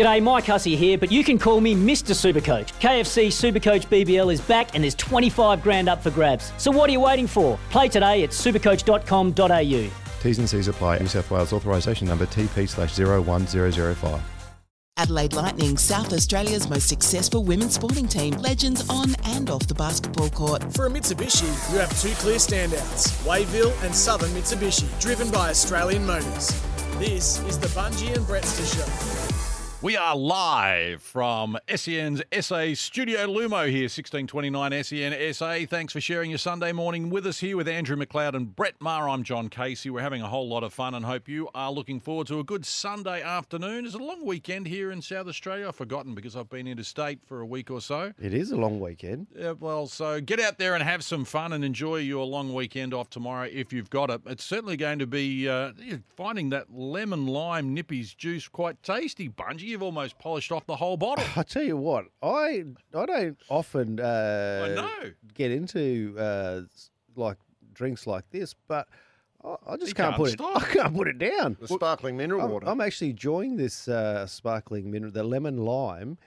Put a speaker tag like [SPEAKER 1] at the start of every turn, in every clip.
[SPEAKER 1] G'day, Mike Hussey here, but you can call me Mr. Supercoach. KFC Supercoach BBL is back and there's 25 grand up for grabs. So what are you waiting for? Play today at supercoach.com.au.
[SPEAKER 2] T's and C's apply. New South Wales authorisation number TP slash 01005.
[SPEAKER 3] Adelaide Lightning, South Australia's most successful women's sporting team, legends on and off the basketball court.
[SPEAKER 4] For a Mitsubishi, you have two clear standouts Wayville and Southern Mitsubishi, driven by Australian Motors. This is the Bunji and Brettster Show.
[SPEAKER 5] We are live from SEN's SA Studio Lumo here, 1629 SEN SA. Thanks for sharing your Sunday morning with us here with Andrew McLeod and Brett Maher. I'm John Casey. We're having a whole lot of fun and hope you are looking forward to a good Sunday afternoon. It's a long weekend here in South Australia. I've forgotten because I've been interstate for a week or so.
[SPEAKER 6] It is a long weekend.
[SPEAKER 5] Yeah, well, so get out there and have some fun and enjoy your long weekend off tomorrow if you've got it. It's certainly going to be uh, finding that lemon lime Nippy's juice quite tasty, Bunji you've almost polished off the whole bottle.
[SPEAKER 6] I tell you what, I I don't often uh,
[SPEAKER 5] I know.
[SPEAKER 6] get into uh, like drinks like this, but I, I just can't,
[SPEAKER 5] can't
[SPEAKER 6] put
[SPEAKER 5] stop.
[SPEAKER 6] it. I can't put it down.
[SPEAKER 7] The sparkling mineral
[SPEAKER 6] I'm,
[SPEAKER 7] water.
[SPEAKER 6] I'm actually enjoying this uh, sparkling mineral, the lemon lime,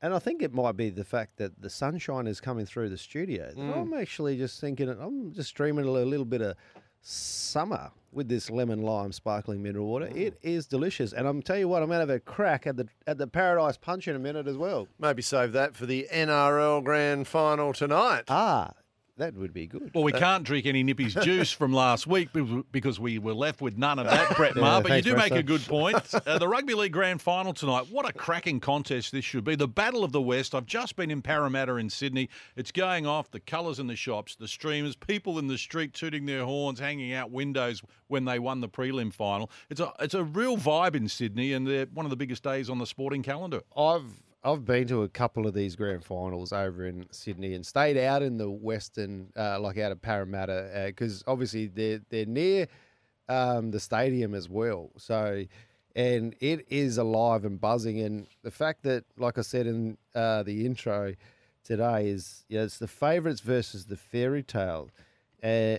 [SPEAKER 6] and I think it might be the fact that the sunshine is coming through the studio.
[SPEAKER 7] Mm.
[SPEAKER 6] I'm actually just thinking, I'm just dreaming a little, little bit of summer with this lemon lime sparkling mineral water.
[SPEAKER 7] Mm.
[SPEAKER 6] It is delicious, and I'm tell you what, I'm gonna have a crack at the at the Paradise Punch in a minute as well.
[SPEAKER 7] Maybe save that for the NRL Grand Final tonight.
[SPEAKER 6] Ah, that would be good.
[SPEAKER 5] Well, we can't drink any Nippy's juice from last week because we were left with none of that, Brett
[SPEAKER 6] Yeah,
[SPEAKER 5] But
[SPEAKER 6] thanks,
[SPEAKER 5] you do make
[SPEAKER 6] Brett.
[SPEAKER 5] a good point. Uh, the Rugby League Grand Final tonight. What a cracking contest this should be. The Battle of the West. I've just been in Parramatta in Sydney. It's going off. The colours in the shops, the streamers, people in the street tooting their horns, hanging out windows when they won the prelim final. It's a it's a real vibe in Sydney, and they're one of the biggest days on the sporting calendar.
[SPEAKER 6] I've I've been to a couple of these grand finals over in Sydney and stayed out in the western, uh, like out of Parramatta, because obviously they're they're near um, the stadium as well. So, and it is alive and buzzing. And the fact that, like I said in uh, the intro today, is yeah, it's the favourites versus the fairy tale. Uh,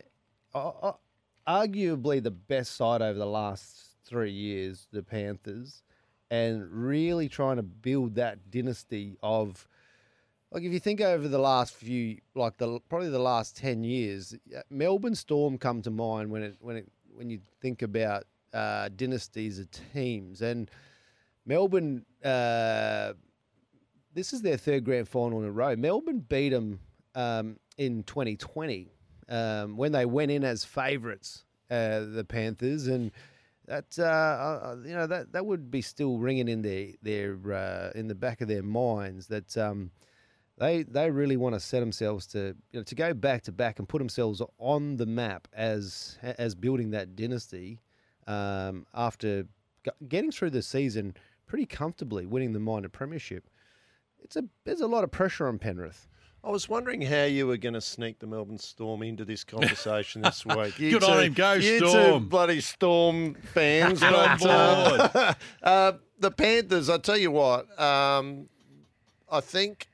[SPEAKER 6] arguably the best side over the last three years, the Panthers and really trying to build that dynasty of like if you think over the last few like the probably the last 10 years uh, Melbourne Storm come to mind when it when it when you think about uh, dynasties of teams. And Melbourne uh, this is their third grand final in a row. Melbourne beat them um, in 2020 um, when they went in as favourites uh, the Panthers. And that uh, uh, you know that that would be still ringing in their their uh, in the back of their minds that um, they they really want to set themselves to you know to go back to back and put themselves on the map as as building that dynasty um, after getting through the season pretty comfortably, winning the minor premiership. It's a there's a lot of pressure on Penrith.
[SPEAKER 7] I was wondering how you were going to sneak the Melbourne Storm into this conversation this week. You
[SPEAKER 5] Good on him. Go
[SPEAKER 7] you
[SPEAKER 5] Storm.
[SPEAKER 7] two bloody Storm fans.
[SPEAKER 5] Get on
[SPEAKER 7] uh,
[SPEAKER 5] board.
[SPEAKER 7] uh, the Panthers, I tell you what, um, I think,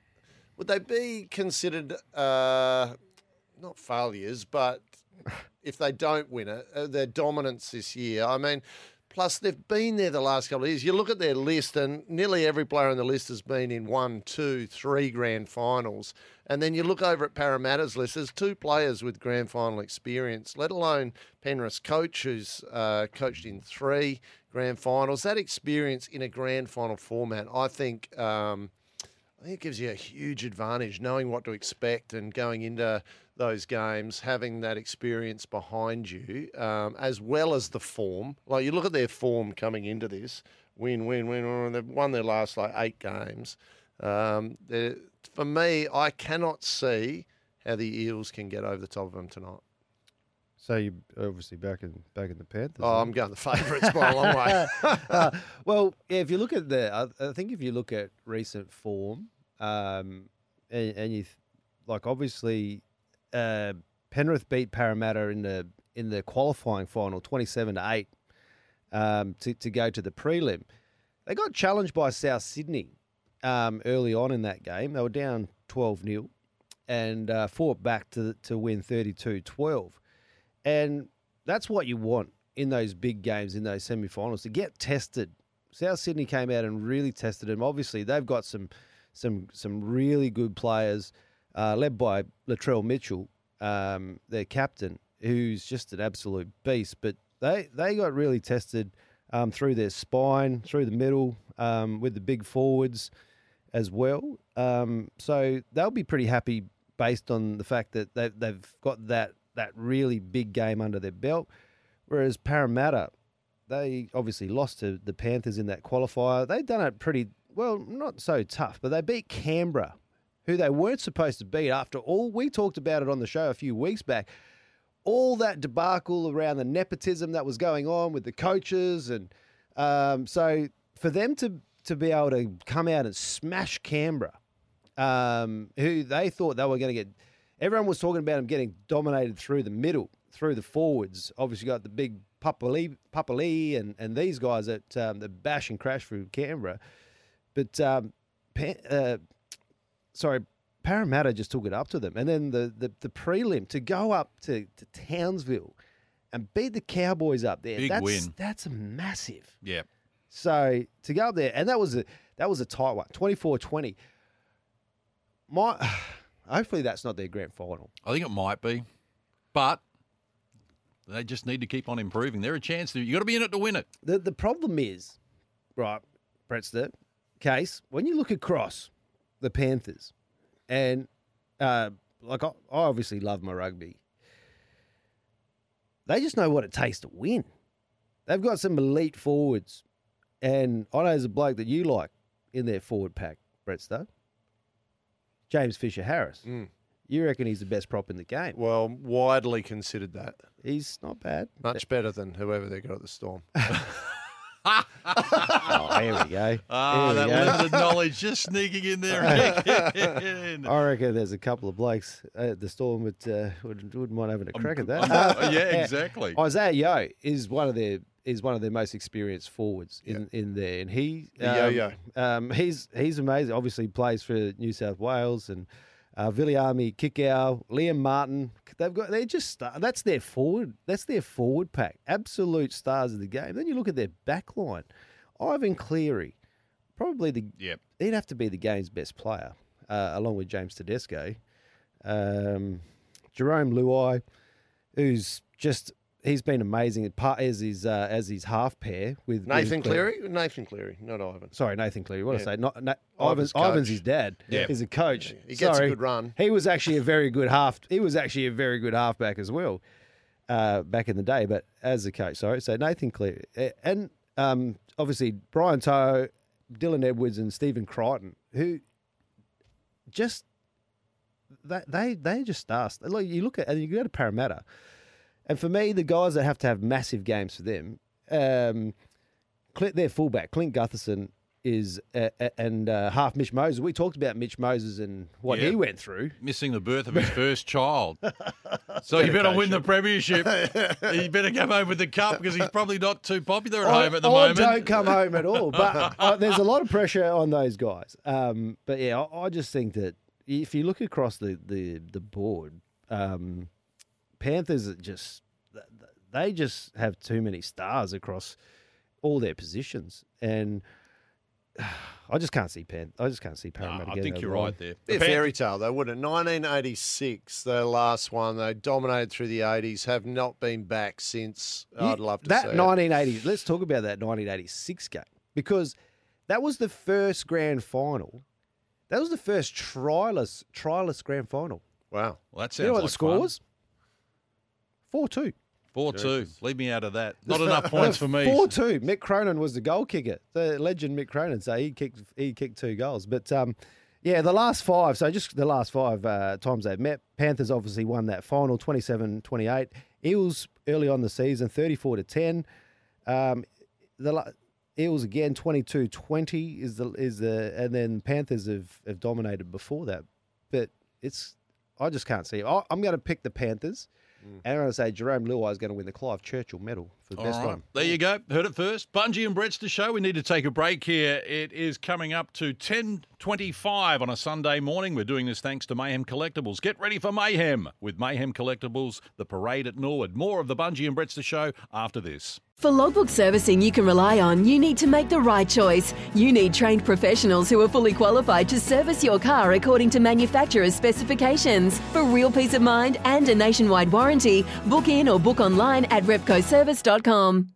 [SPEAKER 7] would they be considered uh, not failures, but if they don't win it, uh, their dominance this year? I mean, plus they've been there the last couple of years. You look at their list, and nearly every player on the list has been in one, two, three grand finals. And then you look over at Parramatta's list, there's two players with grand final experience, let alone Penrith's coach, who's uh, coached in three grand finals. That experience in a grand final format, I think. Um, I think it gives you a huge advantage knowing what to expect and going into those games, having that experience behind you, um, as well as the form. Like you look at their form coming into this win, win, win, win. They've won their last like eight games. Um, for me, I cannot see how the Eels can get over the top of them tonight.
[SPEAKER 6] So you obviously back in back in the Panthers.
[SPEAKER 7] Oh. I'm going the favourites by a long way.
[SPEAKER 6] Uh, well, yeah, if you look at the, I, I think if you look at recent form, um, and, and you like obviously, uh, Penrith beat Parramatta in the in the qualifying final, twenty seven to eight, um, to to go to the prelim. They got challenged by South Sydney um, early on in that game. They were down twelve 0 and uh, fought back to to win 32-12. and that's what you want in those big games, in those semi-finals, to get tested South Sydney came out and really tested them. Obviously, they've got some some some really good players, uh, led by Latrell Mitchell, um, their captain, who's just an absolute beast. But they they got really tested um, through their spine, through the middle, um, with the big forwards as well. Um, so they'll be pretty happy based on the fact that they've, they've got that that really big game under their belt. Whereas Parramatta, they obviously lost to the Panthers in that qualifier. They've done it pretty well, not so tough, but they beat Canberra, who they weren't supposed to beat after all. We talked about it on the show a few weeks back. All that debacle around the nepotism that was going on with the coaches, and um, so for them to to be able to come out and smash Canberra, um, who they thought they were going to get. Everyone was talking about them getting dominated through the middle, through the forwards. Obviously, got the big Papali'i, and, and these guys that um, that bash and crash through Canberra. But um, uh, sorry, Parramatta just took it up to them, and then the the, the prelim to go up to, to Townsville and beat the Cowboys up there.
[SPEAKER 5] Big
[SPEAKER 6] that's,
[SPEAKER 5] win.
[SPEAKER 6] That's massive.
[SPEAKER 5] Yeah.
[SPEAKER 6] So to go up there, and that was a that was a tight one, 24-20. My, hopefully that's not their grand final.
[SPEAKER 5] I think it might be, but they just need to keep on improving. They're a chance to. You got to be in it to win it.
[SPEAKER 6] The the problem is, right, Brettster, case when you look across the Panthers, and uh, like I, I obviously love my rugby. They just know what it takes to win. They've got some elite forwards, and I know there's a bloke that you like in their forward pack, Brettster. James Fisher Harris. You reckon he's the best prop in the game?
[SPEAKER 7] Well, widely considered that.
[SPEAKER 6] He's not bad.
[SPEAKER 7] Much better than whoever they got at the Storm.
[SPEAKER 6] Oh, here we go.
[SPEAKER 5] Ah,
[SPEAKER 6] Here
[SPEAKER 5] that limited knowledge just sneaking in there. again.
[SPEAKER 6] I reckon there's a couple of blokes at the Storm that uh, would, wouldn't mind having a crack at that.
[SPEAKER 5] I'm- yeah, exactly.
[SPEAKER 6] Isaah Yeo is one of their is one of their most experienced forwards in, in there, and he um,
[SPEAKER 7] yo-yo.
[SPEAKER 6] Um, he's he's amazing. Obviously, plays for New South Wales and uh, Army, Kikau, Liam Martin. They've got they're just star- that's their forward that's their forward pack. Absolute stars of the game. Then you look at their back line. Ivan Cleary, probably the
[SPEAKER 5] Yep.
[SPEAKER 6] he'd have to be the game's best player, uh, along with James Tedesco. Um, Jarome Luai, who's just he's been amazing part as his uh, as his half pair with
[SPEAKER 7] Nathan
[SPEAKER 6] with
[SPEAKER 7] Cleary? Nathan Cleary, not Ivan.
[SPEAKER 6] Sorry, Nathan Cleary. What
[SPEAKER 7] Yeah.
[SPEAKER 6] I say? Not, not
[SPEAKER 7] Ivan's
[SPEAKER 6] Ivan's, Ivan's his dad.
[SPEAKER 5] Yeah.
[SPEAKER 6] he's a coach.
[SPEAKER 7] He gets a good run.
[SPEAKER 6] He was actually a very good half. He was actually a very good halfback as well, uh, back in the day. But as a coach, sorry. So Nathan Cleary and um, obviously Brian To'o, Dylan Edwards, and Stephen Crichton, who just they they they just stars. Look, you look at and you go to Parramatta, and for me, the guys that have to have massive games for them, um, their fullback Clint Gutherson is uh, and uh, half Mitch Moses. We talked about Mitch Moses and what
[SPEAKER 5] Yeah.
[SPEAKER 6] he went through.
[SPEAKER 5] Missing the birth of his first child. So you better win the premiership. you better come home with the cup because he's probably not too popular at
[SPEAKER 6] I-
[SPEAKER 5] home at the
[SPEAKER 6] I
[SPEAKER 5] moment.
[SPEAKER 6] don't come home at all. But uh, there's a lot of pressure on those guys. Um, but yeah, I, I just think that if you look across the the, the board, um, Panthers are just th- th- they just have too many stars across all their positions, and I just can't see Pan. I just can't see
[SPEAKER 5] No,
[SPEAKER 6] Parramatta.
[SPEAKER 5] I think you're
[SPEAKER 6] line.
[SPEAKER 5] right there. The Pan-
[SPEAKER 7] fairy tale, though, wouldn't it? 1986, the last one. They dominated through the 80s, have not been back since. I'd love to
[SPEAKER 6] that
[SPEAKER 7] see it.
[SPEAKER 6] 1980. Let's talk about that 1986 game because that was the first grand final. That was the first tryless tryless grand final.
[SPEAKER 7] Wow.
[SPEAKER 5] Well, that sounds
[SPEAKER 6] you know what
[SPEAKER 5] like
[SPEAKER 6] the score
[SPEAKER 5] fun.
[SPEAKER 6] was? Four two.
[SPEAKER 5] Four two. Leave me out of that. Not enough points for me.
[SPEAKER 6] Four two. Mick Cronin was the goal kicker. The legend Mick Cronin. So he kicked he kicked two goals. But um, yeah, the last five. So just the last five uh, times they've met. Panthers obviously won that final 27-28. Eels early on the season 34 to 10. Um, the Eels again 22-20 is the is the and then Panthers have, have dominated before that. But it's I just can't see. I, I'm going to pick the Panthers. And I'm going to say Jarome Luai is going to win the Clive Churchill Medal the
[SPEAKER 5] All
[SPEAKER 6] best
[SPEAKER 5] right.
[SPEAKER 6] one.
[SPEAKER 5] There you go. Heard it first. Bunji and Brettster show. We need to take a break here. It is coming up to 10.25 on a Sunday morning. We're doing this thanks to Mayhem Collectibles. Get ready for Mayhem with Mayhem Collectibles, the parade at Norwood. More of the Bunji and Brettster show after this.
[SPEAKER 8] For logbook servicing you can rely on, you need to make the right choice. You need trained professionals who are fully qualified to service your car according to manufacturer's specifications. For real peace of mind and a nationwide warranty, book in or book online at repcoservice.com. Indeed.com.